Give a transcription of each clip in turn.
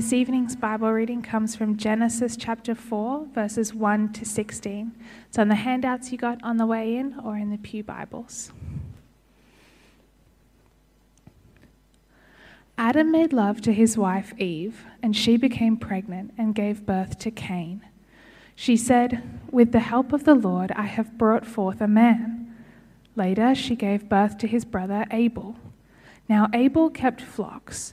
This evening's Bible reading comes from Genesis chapter 4, verses 1 to 16. It's on the handouts you got on the way in or in the Pew Bibles. Adam made love to his wife Eve, and she became pregnant and gave birth to Cain. She said, With the help of the Lord, I have brought forth a man. Later, she gave birth to his brother Abel. Now, Abel kept flocks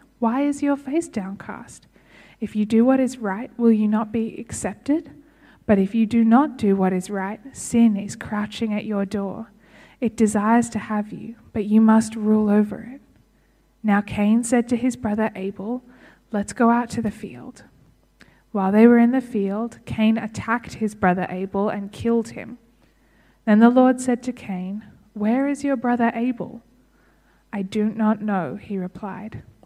Why is your face downcast? If you do what is right, will you not be accepted? But if you do not do what is right, sin is crouching at your door. It desires to have you, but you must rule over it. Now Cain said to his brother Abel, Let's go out to the field. While they were in the field, Cain attacked his brother Abel and killed him. Then the Lord said to Cain, Where is your brother Abel? I do not know, he replied.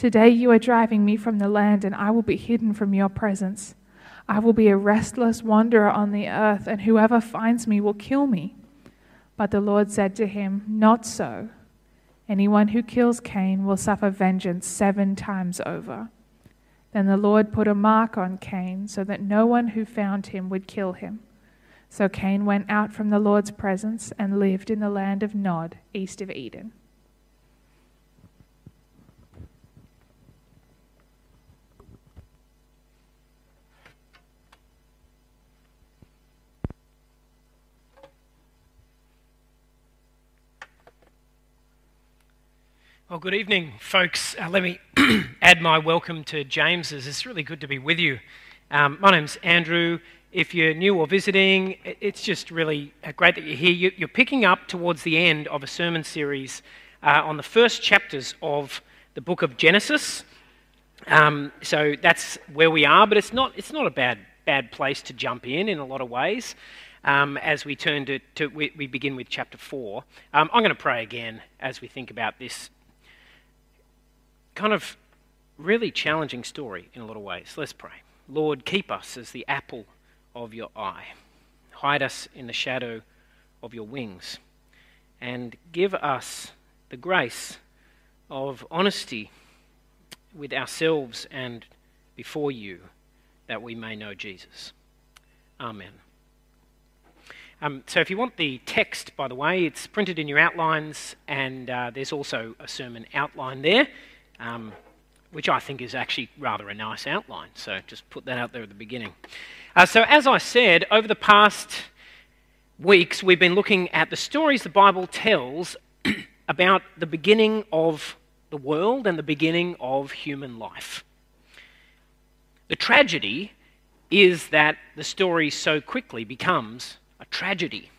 Today you are driving me from the land, and I will be hidden from your presence. I will be a restless wanderer on the earth, and whoever finds me will kill me. But the Lord said to him, Not so. Anyone who kills Cain will suffer vengeance seven times over. Then the Lord put a mark on Cain so that no one who found him would kill him. So Cain went out from the Lord's presence and lived in the land of Nod, east of Eden. Well, good evening, folks. Uh, let me add my welcome to James's. It's really good to be with you. Um, my name's Andrew. If you're new or visiting, it's just really uh, great that you're here. You're picking up towards the end of a sermon series uh, on the first chapters of the book of Genesis. Um, so that's where we are, but it's not, it's not a bad, bad place to jump in in a lot of ways. Um, as we turn to, to we, we, begin with chapter 4. Um, I'm going to pray again as we think about this kind of really challenging story in a lot of ways. Let's pray. Lord, keep us as the apple of your eye. Hide us in the shadow of your wings. And give us the grace of honesty with ourselves and before you that we may know Jesus. Amen. Um, so, if you want the text, by the way, it's printed in your outlines, and uh, there's also a sermon outline there um, which I think is actually rather a nice outline. So just put that out there at the beginning. Uh, so, as I said, over the past weeks, we've been looking at the stories the Bible tells about the beginning of the world and the beginning of human life. The tragedy is that the story so quickly becomes a tragedy,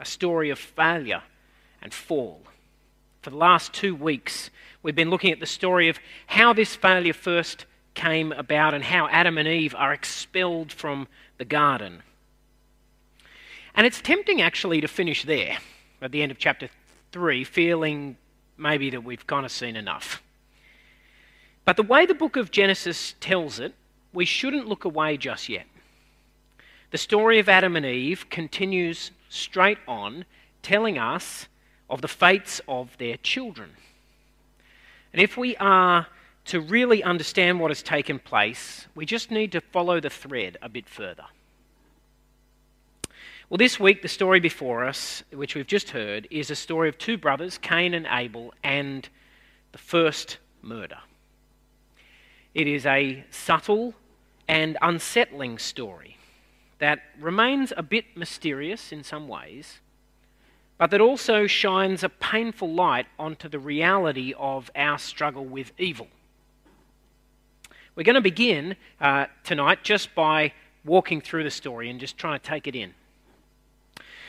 a story of failure and fall. For the last two weeks, we've been looking at the story of how this failure first came about and how Adam and Eve are expelled from the garden. And it's tempting actually to finish there at the end of chapter 3, feeling maybe that we've kind of seen enough. But the way the book of Genesis tells it, we shouldn't look away just yet. the story of Adam and Eve continues straight on, telling us of the fates of their children. And if we are to really understand what has taken place, we just need to follow the thread a bit further. Well, this week, the story before us, which we've just heard, is a story of two brothers, Cain and Abel, and the first murder. It is a subtle and unsettling story that remains a bit mysterious in some ways, but that also shines a painful light onto the reality of our struggle with evil. We're going to begin uh, tonight just by walking through the story and just trying to take it in.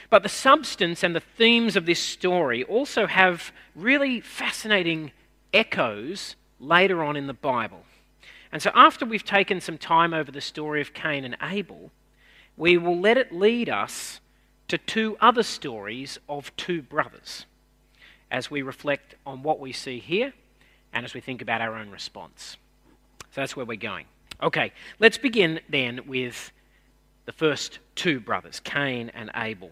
But the substance and the themes of this story also have really fascinating echoes later on in the Bible. And so, after we've taken some time over the story of Cain and Abel, we will let it lead us to two other stories of two brothers as we reflect on what we see here and as we think about our own response. So, that's where we're going. Okay, let's begin then with the first two brothers, Cain and Abel.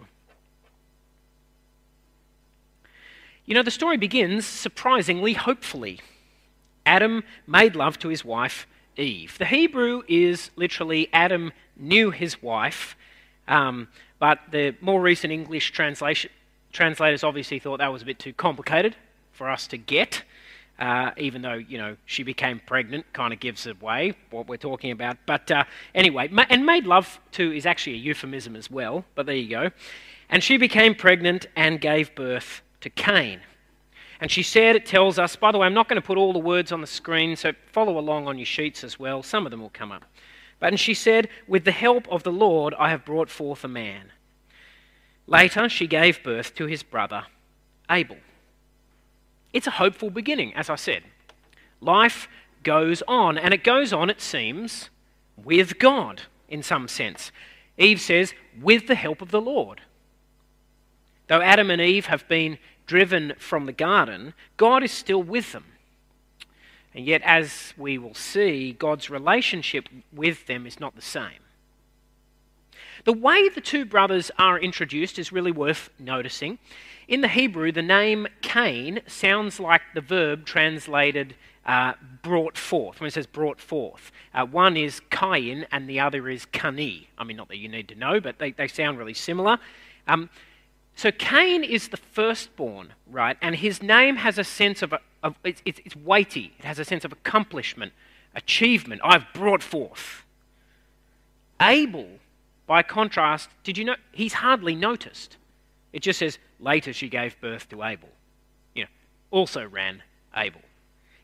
You know, the story begins surprisingly hopefully. Adam made love to his wife Eve. The Hebrew is literally Adam knew his wife, um, but the more recent English translators obviously thought that was a bit too complicated for us to get. Uh, even though you know she became pregnant, kind of gives away what we're talking about. But uh, anyway, ma- and made love to is actually a euphemism as well. But there you go. And she became pregnant and gave birth to Cain. And she said, it tells us, by the way, I'm not going to put all the words on the screen, so follow along on your sheets as well. Some of them will come up. But and she said, With the help of the Lord, I have brought forth a man. Later, she gave birth to his brother, Abel. It's a hopeful beginning, as I said. Life goes on, and it goes on, it seems, with God in some sense. Eve says, with the help of the Lord. Though Adam and Eve have been driven from the garden, God is still with them. And yet, as we will see, God's relationship with them is not the same. The way the two brothers are introduced is really worth noticing. In the Hebrew, the name Cain sounds like the verb translated uh, brought forth. When it says brought forth, uh, one is Cain and the other is Kani. I mean, not that you need to know, but they, they sound really similar. Um, so Cain is the firstborn, right? And his name has a sense of, of it's, it's, it's weighty. It has a sense of accomplishment, achievement. I've brought forth. Abel, by contrast, did you know he's hardly noticed? It just says later she gave birth to Abel. You know, also ran Abel.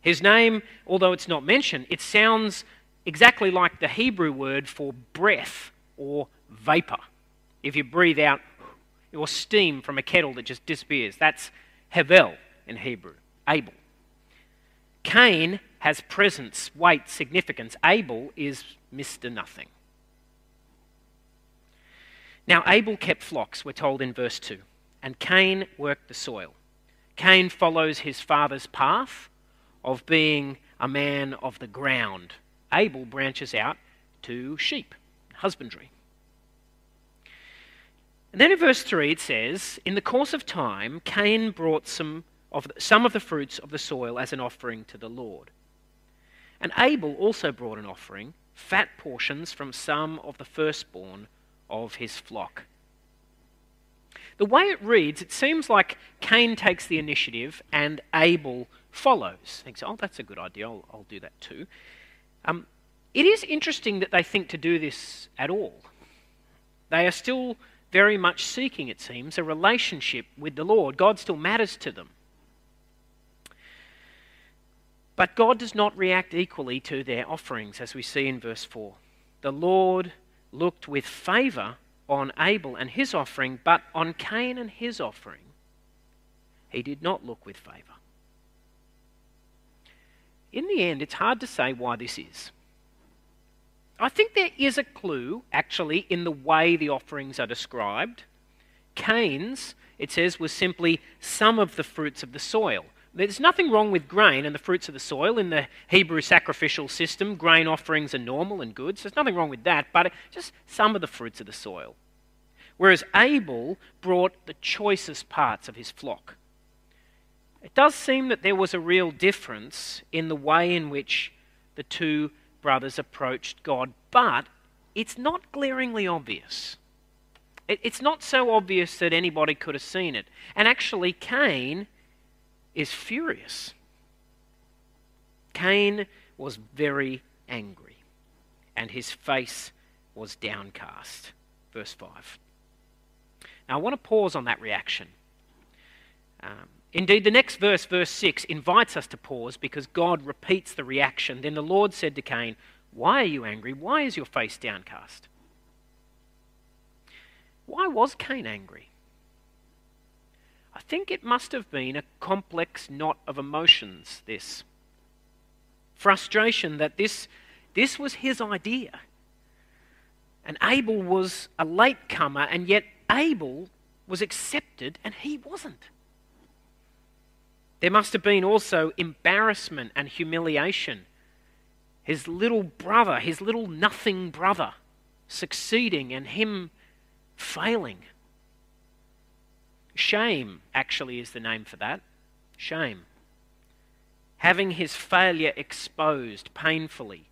His name, although it's not mentioned, it sounds exactly like the Hebrew word for breath or vapor. If you breathe out or steam from a kettle that just disappears. That's Hevel in Hebrew, Abel. Cain has presence, weight, significance. Abel is Mr. Nothing. Now, Abel kept flocks, we're told in verse 2, and Cain worked the soil. Cain follows his father's path of being a man of the ground. Abel branches out to sheep, husbandry. And then in verse 3 it says, In the course of time, Cain brought some of, some of the fruits of the soil as an offering to the Lord. And Abel also brought an offering, fat portions from some of the firstborn of his flock. The way it reads, it seems like Cain takes the initiative and Abel follows. Thinks, oh, that's a good idea, I'll, I'll do that too. Um, it is interesting that they think to do this at all. They are still very much seeking, it seems, a relationship with the Lord. God still matters to them. But God does not react equally to their offerings, as we see in verse 4. The Lord looked with favour on Abel and his offering, but on Cain and his offering, he did not look with favour. In the end, it's hard to say why this is. I think there is a clue, actually, in the way the offerings are described. Cain's, it says, was simply some of the fruits of the soil, There's nothing wrong with grain and the fruits of the soil. In the Hebrew sacrificial system, grain offerings are normal and good, so there's nothing wrong with that, but just some of the fruits of the soil. Whereas Abel brought the choicest parts of his flock. It does seem that there was a real difference in the way in which the two brothers approached God, but it's not glaringly obvious. It's not so obvious that anybody could have seen it. And actually, Cain is furious. Cain was very angry, and his face was downcast. Verse 5. Now, I want to pause on that reaction. Um, indeed, the next verse, verse 6, invites us to pause because God repeats the reaction. Then the Lord said to Cain, Why are you angry? Why is your face downcast? Why was Cain angry? I think it must have been a complex knot of emotions, this. Frustration that this, this was his idea. And Abel was a latecomer, and yet Abel was accepted and he wasn't. There must have been also embarrassment and humiliation. His little brother, his little nothing brother, succeeding and him failing. Shame, actually, is the name for that. Shame. Having his failure exposed painfully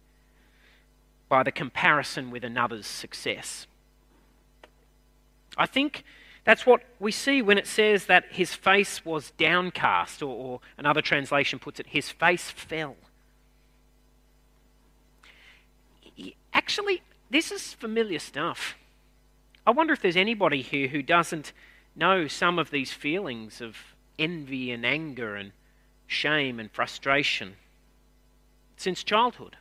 by the comparison with another's success. I think that's what we see when it says that his face was downcast, or, or another translation puts it, his face fell. Actually, this is familiar stuff. I wonder if there's anybody here who doesn't know some of these feelings of envy and anger and shame and frustration since childhood.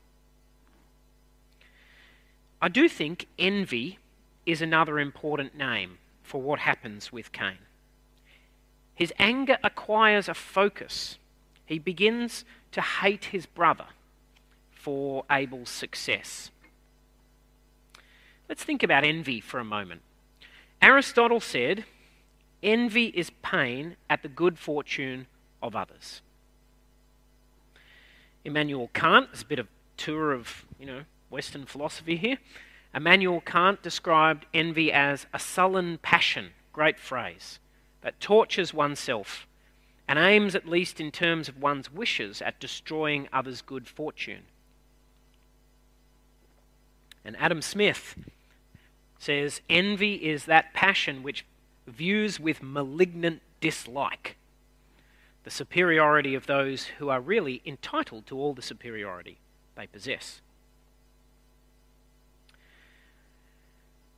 I do think envy is another important name for what happens with Cain. His anger acquires a focus. He begins to hate his brother for Abel's success. Let's think about envy for a moment. Aristotle said Envy is pain at the good fortune of others. Immanuel Kant, there's a bit of tour of, you know, Western philosophy here. Immanuel Kant described envy as a sullen passion, great phrase, that tortures oneself and aims, at least in terms of one's wishes, at destroying others' good fortune. And Adam Smith says envy is that passion which views with malignant dislike the superiority of those who are really entitled to all the superiority they possess.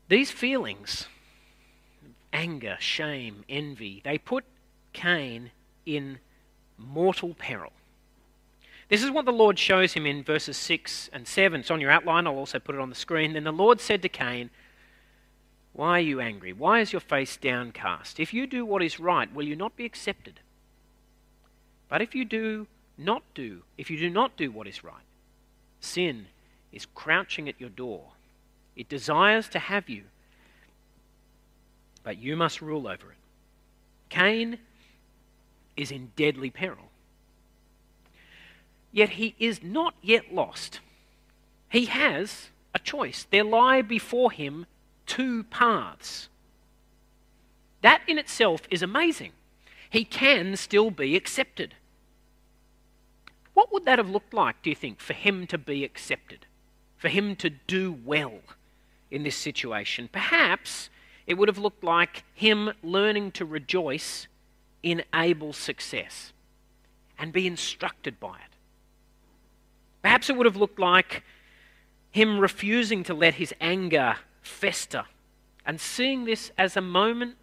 These feelings, anger, shame, envy, they put Cain in mortal peril. This is what the Lord shows him in verses 6 and 7. It's on your outline, I'll also put it on the screen. Then the Lord said to Cain, why are you angry? Why is your face downcast? If you do what is right, will you not be accepted? But if you do not do, if you do not do what is right, sin is crouching at your door. It desires to have you, but you must rule over it. Cain is in deadly peril. Yet he is not yet lost. He has a choice. There lie before him two paths. That in itself is amazing. He can still be accepted. What would that have looked like, do you think, for him to be accepted? For him to do well in this situation? Perhaps it would have looked like him learning to rejoice in Abel's success and be instructed by it. Perhaps it would have looked like him refusing to let his anger fester and seeing this as a moment,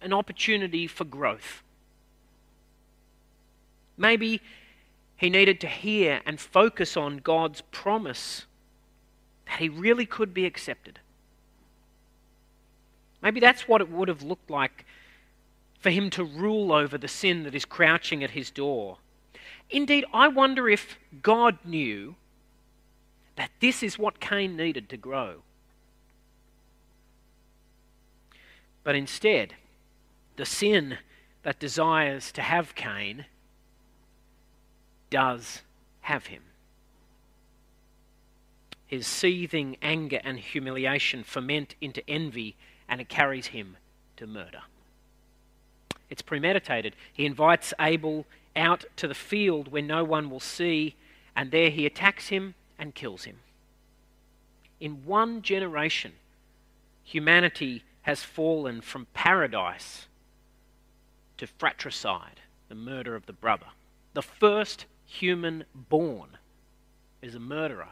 an opportunity for growth. Maybe he needed to hear and focus on God's promise that he really could be accepted. Maybe that's what it would have looked like for him to rule over the sin that is crouching at his door. Indeed, I wonder if God knew that this is what Cain needed to grow. But instead, the sin that desires to have Cain does have him. His seething anger and humiliation ferment into envy, and it carries him to murder. It's premeditated. He invites Abel out to the field where no one will see, and there he attacks him and kills him. In one generation, humanity has fallen from paradise to fratricide, the murder of the brother. The first human born is a murderer.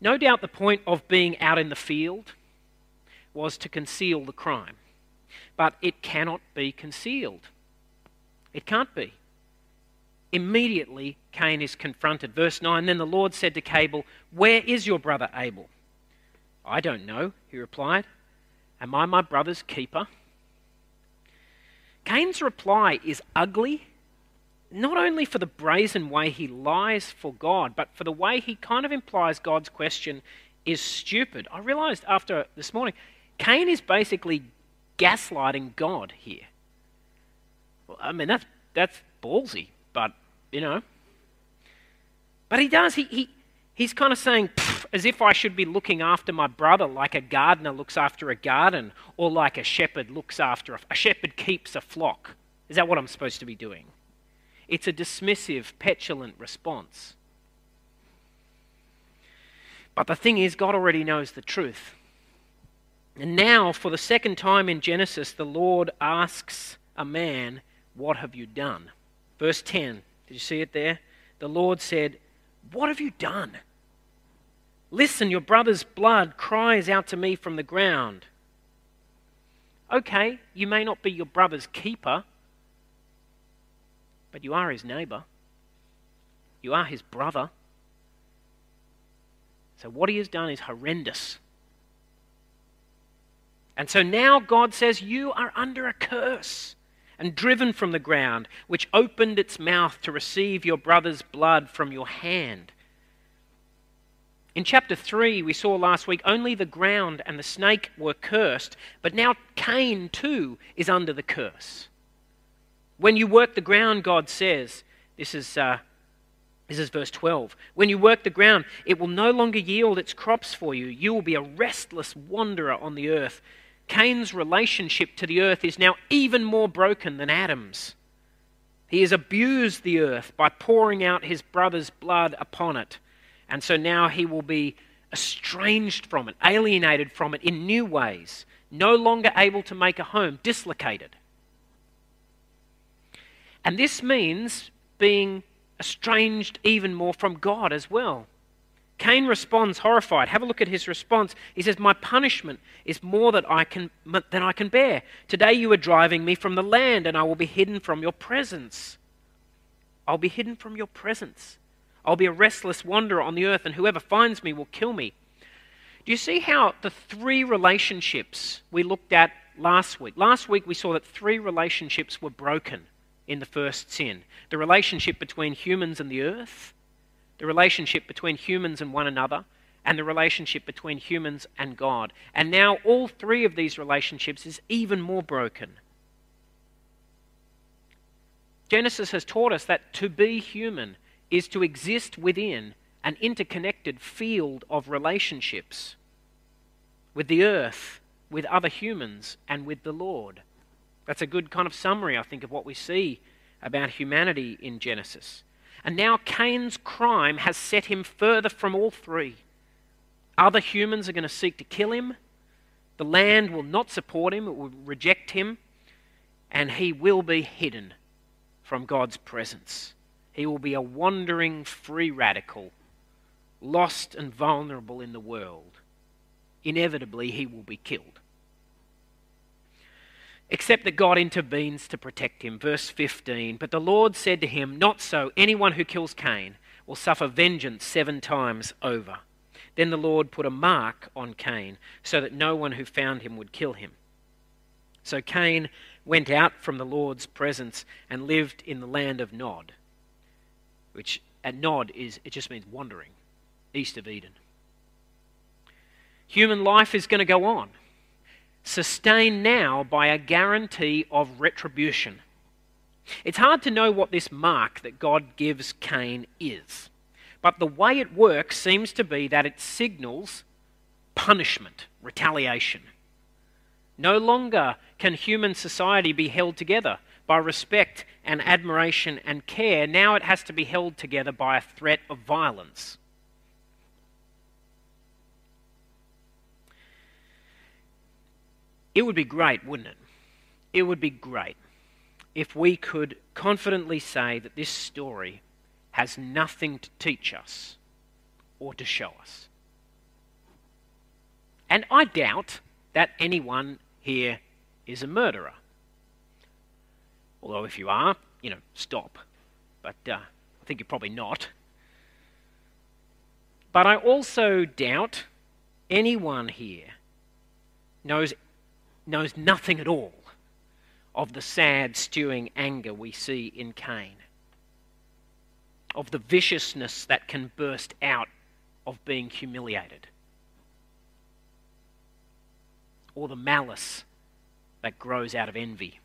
No doubt the point of being out in the field was to conceal the crime, but it cannot be concealed. It can't be. Immediately, Cain is confronted. Verse 9 Then the Lord said to Abel, Where is your brother Abel? I don't know, he replied. Am I my brother's keeper? Cain's reply is ugly, not only for the brazen way he lies for God, but for the way he kind of implies God's question is stupid. I realized after this morning, Cain is basically gaslighting God here. Well, I mean, that's, that's ballsy, but, you know. But he does. He, he, he's kind of saying, as if I should be looking after my brother like a gardener looks after a garden, or like a shepherd looks after a, a shepherd keeps a flock. Is that what I'm supposed to be doing? It's a dismissive, petulant response. But the thing is, God already knows the truth. And now, for the second time in Genesis, the Lord asks a man, What have you done? Verse 10. Did you see it there? The Lord said, What have you done? Listen, your brother's blood cries out to me from the ground. Okay, you may not be your brother's keeper, but you are his neighbor. You are his brother. So what he has done is horrendous. And so now God says, You are under a curse and driven from the ground, which opened its mouth to receive your brother's blood from your hand. In chapter 3, we saw last week only the ground and the snake were cursed, but now Cain too is under the curse. When you work the ground, God says, this is, uh, this is verse 12. When you work the ground, it will no longer yield its crops for you. You will be a restless wanderer on the earth. Cain's relationship to the earth is now even more broken than Adam's. He has abused the earth by pouring out his brother's blood upon it. And so now he will be estranged from it, alienated from it in new ways, no longer able to make a home, dislocated. And this means being estranged even more from God as well. Cain responds horrified. Have a look at his response. He says, My punishment is more that I can, than I can bear. Today you are driving me from the land, and I will be hidden from your presence. I'll be hidden from your presence. I'll be a restless wanderer on the earth, and whoever finds me will kill me. Do you see how the three relationships we looked at last week? Last week we saw that three relationships were broken in the first sin the relationship between humans and the earth, the relationship between humans and one another, and the relationship between humans and God. And now all three of these relationships is even more broken. Genesis has taught us that to be human is to exist within an interconnected field of relationships with the earth, with other humans, and with the Lord. That's a good kind of summary, I think, of what we see about humanity in Genesis. And now Cain's crime has set him further from all three. Other humans are going to seek to kill him. The land will not support him, it will reject him, and he will be hidden from God's presence. He will be a wandering free radical, lost and vulnerable in the world. Inevitably, he will be killed. Except that God intervenes to protect him. Verse 15 But the Lord said to him, Not so. Anyone who kills Cain will suffer vengeance seven times over. Then the Lord put a mark on Cain so that no one who found him would kill him. So Cain went out from the Lord's presence and lived in the land of Nod which at Nod is, it just means wandering, east of Eden. Human life is going to go on, sustained now by a guarantee of retribution. It's hard to know what this mark that God gives Cain is, but the way it works seems to be that it signals punishment, retaliation. No longer can human society be held together by respect and admiration and care. Now it has to be held together by a threat of violence. It would be great, wouldn't it? It would be great if we could confidently say that this story has nothing to teach us or to show us. And I doubt that anyone here is a murderer. Although, if you are, you know, stop. But uh, I think you're probably not. But I also doubt anyone here knows, knows nothing at all of the sad, stewing anger we see in Cain, of the viciousness that can burst out of being humiliated, or the malice that grows out of envy.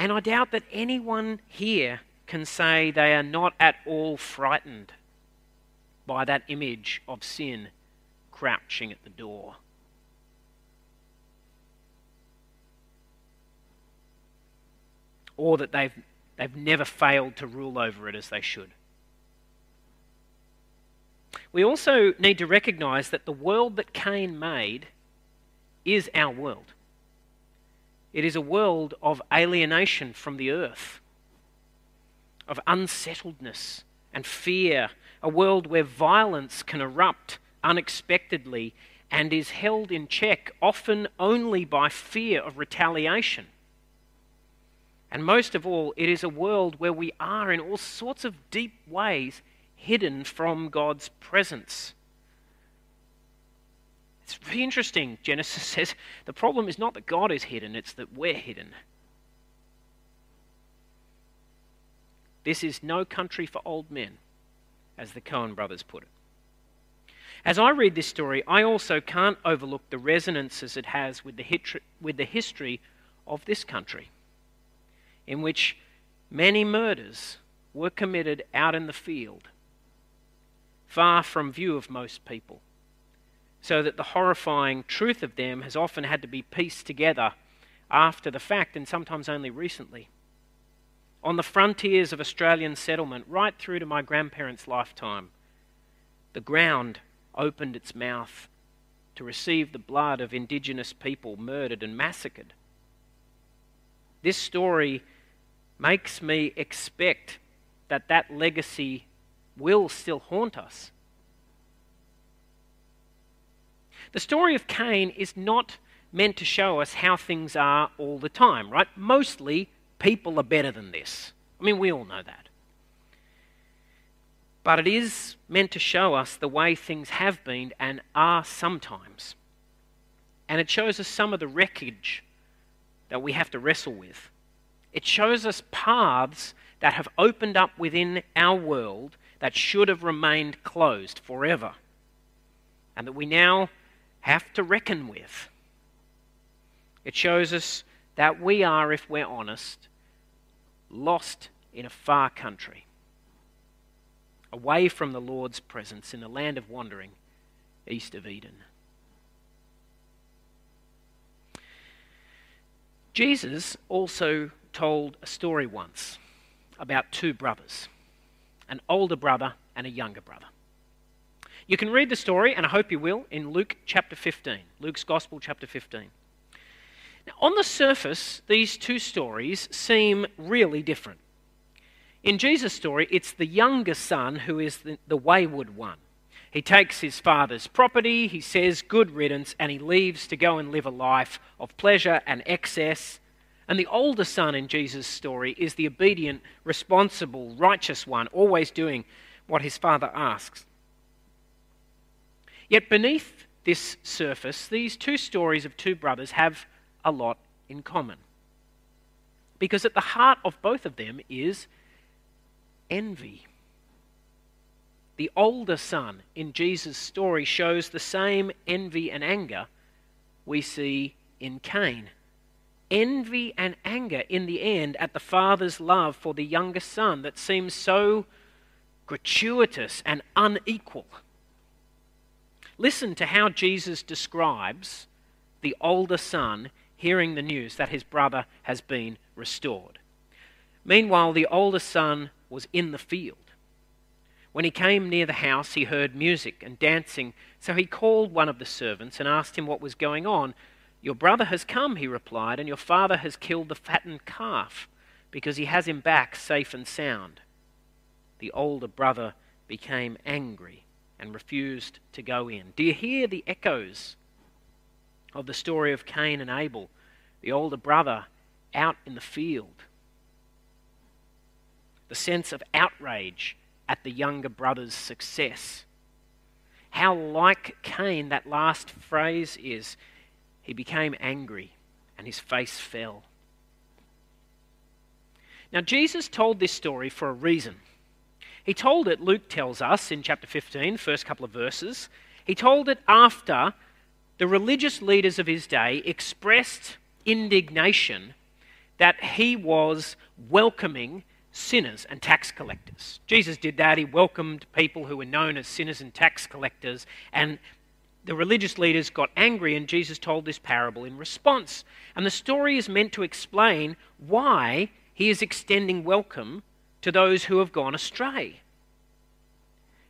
And I doubt that anyone here can say they are not at all frightened by that image of sin crouching at the door. Or that they've, they've never failed to rule over it as they should. We also need to recognize that the world that Cain made is our world. It is a world of alienation from the earth, of unsettledness and fear, a world where violence can erupt unexpectedly and is held in check, often only by fear of retaliation. And most of all, it is a world where we are, in all sorts of deep ways, hidden from God's presence. It's really interesting. Genesis says the problem is not that God is hidden, it's that we're hidden. This is no country for old men, as the Coen brothers put it. As I read this story, I also can't overlook the resonances it has with the, with the history of this country, in which many murders were committed out in the field, far from view of most people so that the horrifying truth of them has often had to be pieced together after the fact and sometimes only recently. On the frontiers of Australian settlement, right through to my grandparents' lifetime, the ground opened its mouth to receive the blood of Indigenous people murdered and massacred. This story makes me expect that that legacy will still haunt us The story of Cain is not meant to show us how things are all the time, right? Mostly, people are better than this. I mean, we all know that. But it is meant to show us the way things have been and are sometimes. And it shows us some of the wreckage that we have to wrestle with. It shows us paths that have opened up within our world that should have remained closed forever. And that we now have to reckon with. It shows us that we are, if we're honest, lost in a far country, away from the Lord's presence in a land of wandering east of Eden. Jesus also told a story once about two brothers, an older brother and a younger brother. You can read the story, and I hope you will, in Luke chapter 15, Luke's Gospel, chapter 15. Now, on the surface, these two stories seem really different. In Jesus' story, it's the younger son who is the, the wayward one. He takes his father's property, he says good riddance, and he leaves to go and live a life of pleasure and excess. And the older son in Jesus' story is the obedient, responsible, righteous one, always doing what his father asks. Yet beneath this surface, these two stories of two brothers have a lot in common. Because at the heart of both of them is envy. The older son in Jesus' story shows the same envy and anger we see in Cain. envy and anger in the end at the father's love for the younger son that seems so gratuitous and unequal. Listen to how Jesus describes the older son hearing the news that his brother has been restored. Meanwhile, the older son was in the field. When he came near the house, he heard music and dancing, so he called one of the servants and asked him what was going on. Your brother has come, he replied, and your father has killed the fattened calf because he has him back safe and sound. The older brother became angry and refused to go in. Do you hear the echoes of the story of Cain and Abel? The older brother out in the field. The sense of outrage at the younger brother's success. How like Cain that last phrase is. He became angry and his face fell. Now, Jesus told this story for a reason. He told it, Luke tells us in chapter 15, first couple of verses, he told it after the religious leaders of his day expressed indignation that he was welcoming sinners and tax collectors. Jesus did that. He welcomed people who were known as sinners and tax collectors, and the religious leaders got angry, and Jesus told this parable in response. And the story is meant to explain why he is extending welcome to those who have gone astray.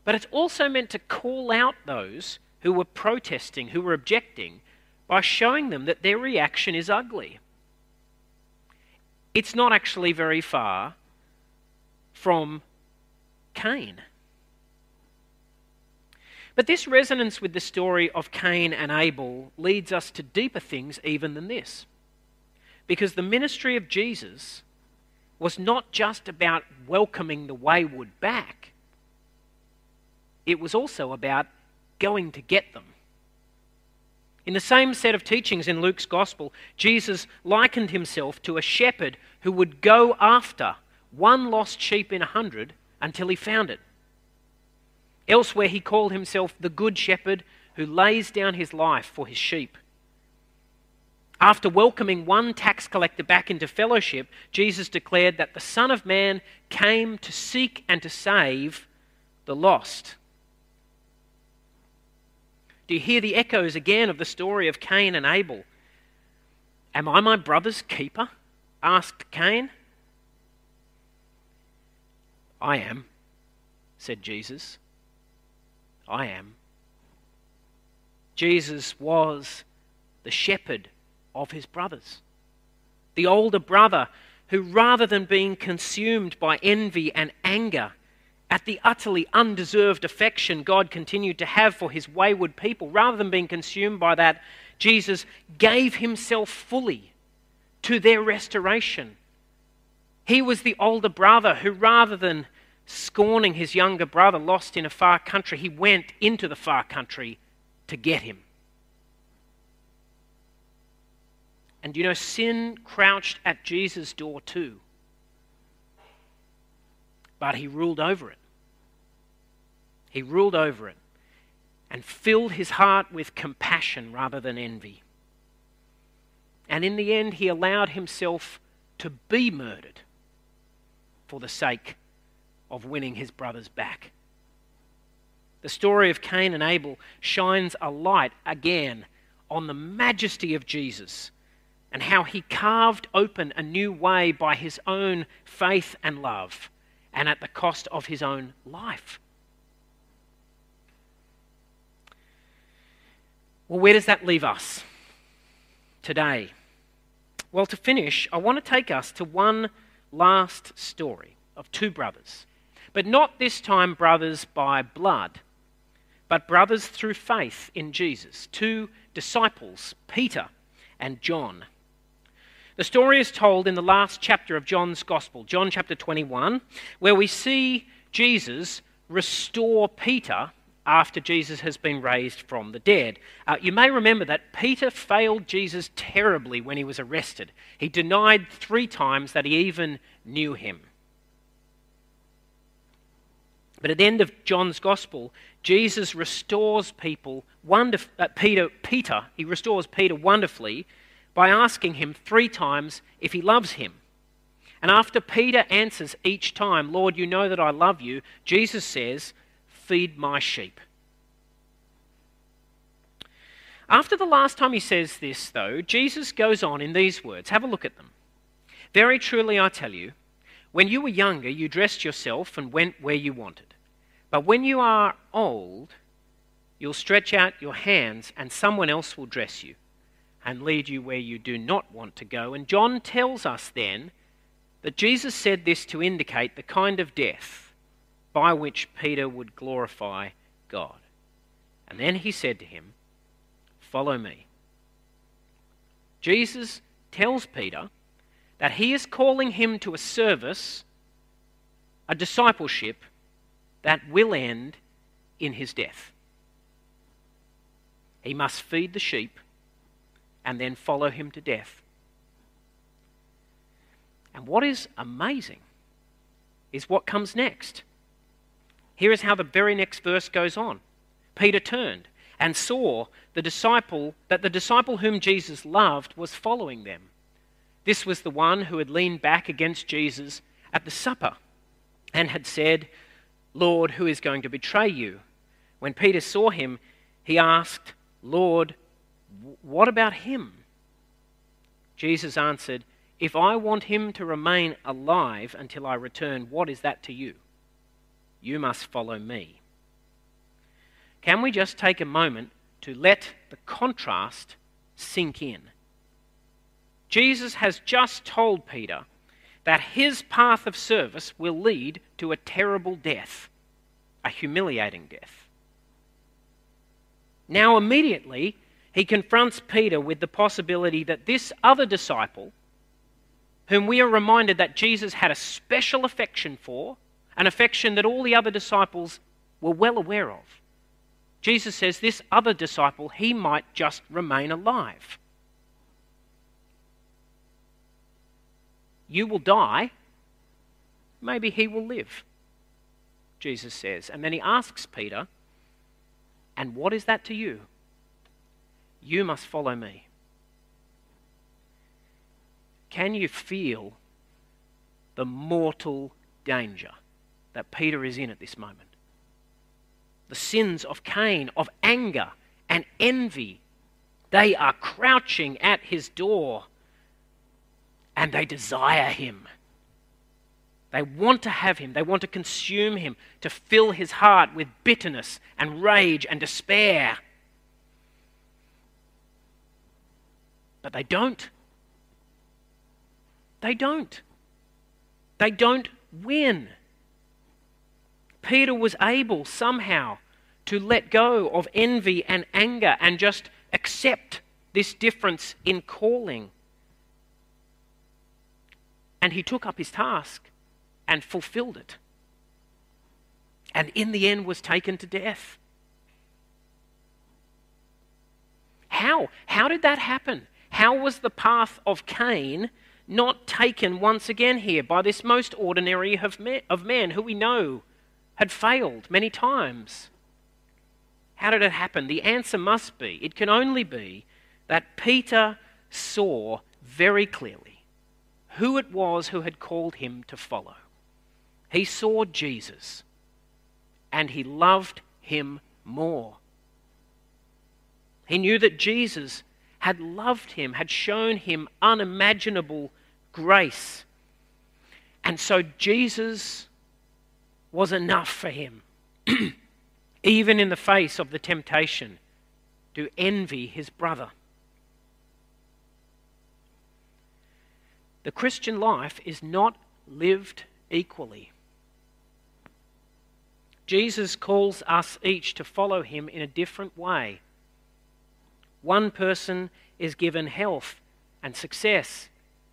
But it's also meant to call out those who were protesting, who were objecting, by showing them that their reaction is ugly. It's not actually very far from Cain. But this resonance with the story of Cain and Abel leads us to deeper things even than this. Because the ministry of Jesus was not just about welcoming the wayward back, it was also about going to get them. In the same set of teachings in Luke's Gospel, Jesus likened himself to a shepherd who would go after one lost sheep in a hundred until he found it. Elsewhere, he called himself the Good Shepherd who lays down his life for his sheep. After welcoming one tax collector back into fellowship, Jesus declared that the Son of Man came to seek and to save the lost. Do you hear the echoes again of the story of Cain and Abel? Am I my brother's keeper? asked Cain. I am, said Jesus. I am. Jesus was the shepherd of his brothers. The older brother who, rather than being consumed by envy and anger at the utterly undeserved affection God continued to have for his wayward people, rather than being consumed by that, Jesus gave himself fully to their restoration he was the older brother who, rather than scorning his younger brother lost in a far country, he went into the far country to get him. And you know, sin crouched at Jesus' door too. But he ruled over it. He ruled over it and filled his heart with compassion rather than envy. And in the end, he allowed himself to be murdered for the sake of winning his brothers back. The story of Cain and Abel shines a light again on the majesty of Jesus and how he carved open a new way by his own faith and love and at the cost of his own life. Well, where does that leave us today? Well, to finish, I want to take us to one last story of two brothers, but not this time brothers by blood, but brothers through faith in Jesus, two disciples, Peter and John. The story is told in the last chapter of John's Gospel, John chapter 21, where we see Jesus restore Peter after Jesus has been raised from the dead. Uh, you may remember that Peter failed Jesus terribly when he was arrested. He denied three times that he even knew him. But at the end of John's Gospel, Jesus restores people, wonderf- uh, Peter, Peter, he restores Peter wonderfully by asking him three times if he loves him. And after Peter answers each time, Lord, you know that I love you, Jesus says, Feed my sheep. After the last time he says this, though, Jesus goes on in these words. Have a look at them. Very truly, I tell you, when you were younger, you dressed yourself and went where you wanted. But when you are old, you'll stretch out your hands, and someone else will dress you and lead you where you do not want to go. And John tells us then that Jesus said this to indicate the kind of death by which Peter would glorify God. And then he said to him, Follow me. Jesus tells Peter that he is calling him to a service, a discipleship that will end in his death. He must feed the sheep and then follow him to death. And what is amazing is what comes next. Here is how the very next verse goes on. Peter turned and saw the disciple that the disciple whom Jesus loved was following them. This was the one who had leaned back against Jesus at the supper and had said, Lord, who is going to betray you? When Peter saw him, he asked, Lord, what about him? Jesus answered, If I want him to remain alive until I return, what is that to you? You must follow me. Can we just take a moment to let the contrast sink in? Jesus has just told Peter that his path of service will lead to a terrible death, a humiliating death. Now, immediately, he confronts Peter with the possibility that this other disciple, whom we are reminded that Jesus had a special affection for, an affection that all the other disciples were well aware of, Jesus says this other disciple, he might just remain alive. You will die, maybe he will live, Jesus says. And then he asks Peter, And what is that to you? You must follow me. Can you feel the mortal danger that Peter is in at this moment? The sins of Cain, of anger and envy, they are crouching at his door and they desire him. They want to have him. They want to consume him, to fill his heart with bitterness and rage and despair. But they don't. They don't. They don't win. Peter was able somehow to let go of envy and anger and just accept this difference in calling. And he took up his task and fulfilled it. And in the end was taken to death. How? How did that happen? How was the path of Cain not taken once again here by this most ordinary of men, of men who we know had failed many times? How did it happen? The answer must be it can only be that Peter saw very clearly who it was who had called him to follow. He saw Jesus and he loved him more. He knew that Jesus had loved him, had shown him unimaginable grace. And so Jesus was enough for him, even in the face of the temptation to envy his brother. The Christian life is not lived equally. Jesus calls us each to follow him in a different way. One person is given health and success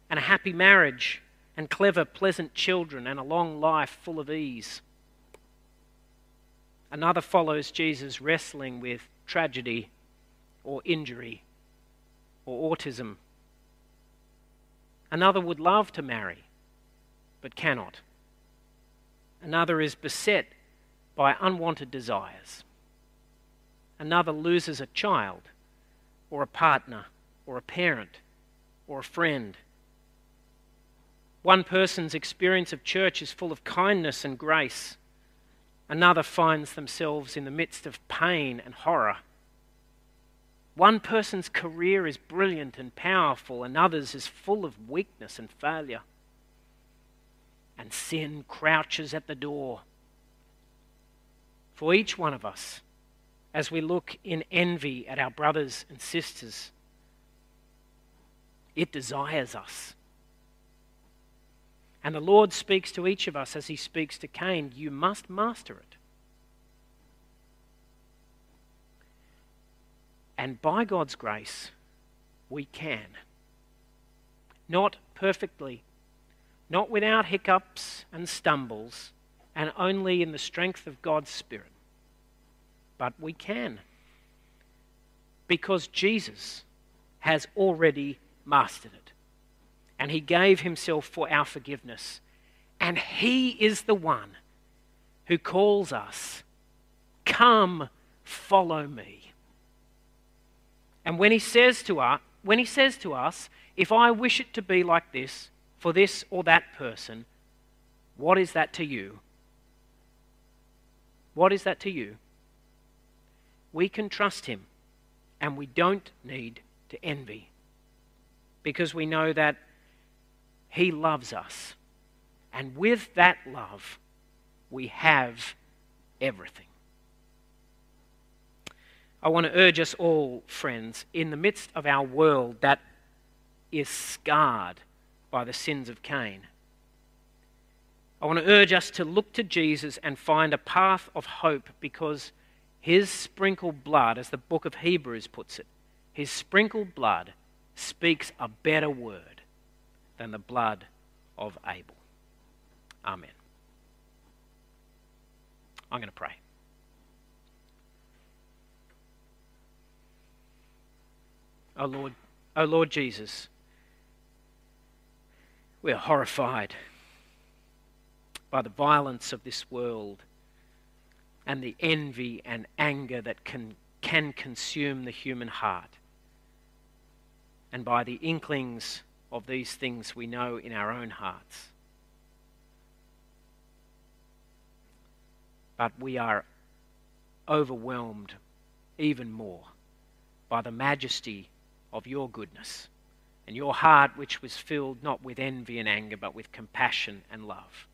and a happy marriage and clever, pleasant children and a long life full of ease. Another follows Jesus wrestling with tragedy or injury or autism. Another would love to marry but cannot. Another is beset by unwanted desires. Another loses a child or a partner or a parent or a friend. One person's experience of church is full of kindness and grace. Another finds themselves in the midst of pain and horror. One person's career is brilliant and powerful, another's is full of weakness and failure. And sin crouches at the door. For each one of us, as we look in envy at our brothers and sisters, it desires us. And the Lord speaks to each of us as he speaks to Cain you must master it. And by God's grace, we can. Not perfectly, not without hiccups and stumbles, and only in the strength of God's Spirit. But we can. Because Jesus has already mastered it. And he gave himself for our forgiveness. And he is the one who calls us, Come, follow me. And when he says to us, when he says to us, if I wish it to be like this for this or that person, what is that to you? What is that to you? We can trust him and we don't need to envy because we know that he loves us. And with that love, we have everything. I want to urge us all, friends, in the midst of our world that is scarred by the sins of Cain. I want to urge us to look to Jesus and find a path of hope because his sprinkled blood, as the book of Hebrews puts it, his sprinkled blood speaks a better word than the blood of Abel. Amen. I'm going to pray. Oh Lord, oh Lord Jesus, we are horrified by the violence of this world and the envy and anger that can, can consume the human heart. And by the inklings of these things we know in our own hearts. But we are overwhelmed even more by the majesty of your goodness and your heart, which was filled not with envy and anger, but with compassion and love.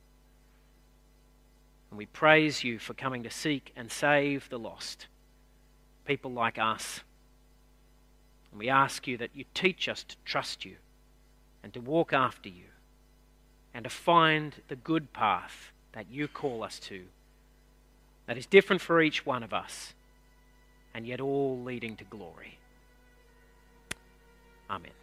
And we praise you for coming to seek and save the lost, people like us. And we ask you that you teach us to trust you and to walk after you and to find the good path that you call us to that is different for each one of us and yet all leading to glory. Amen.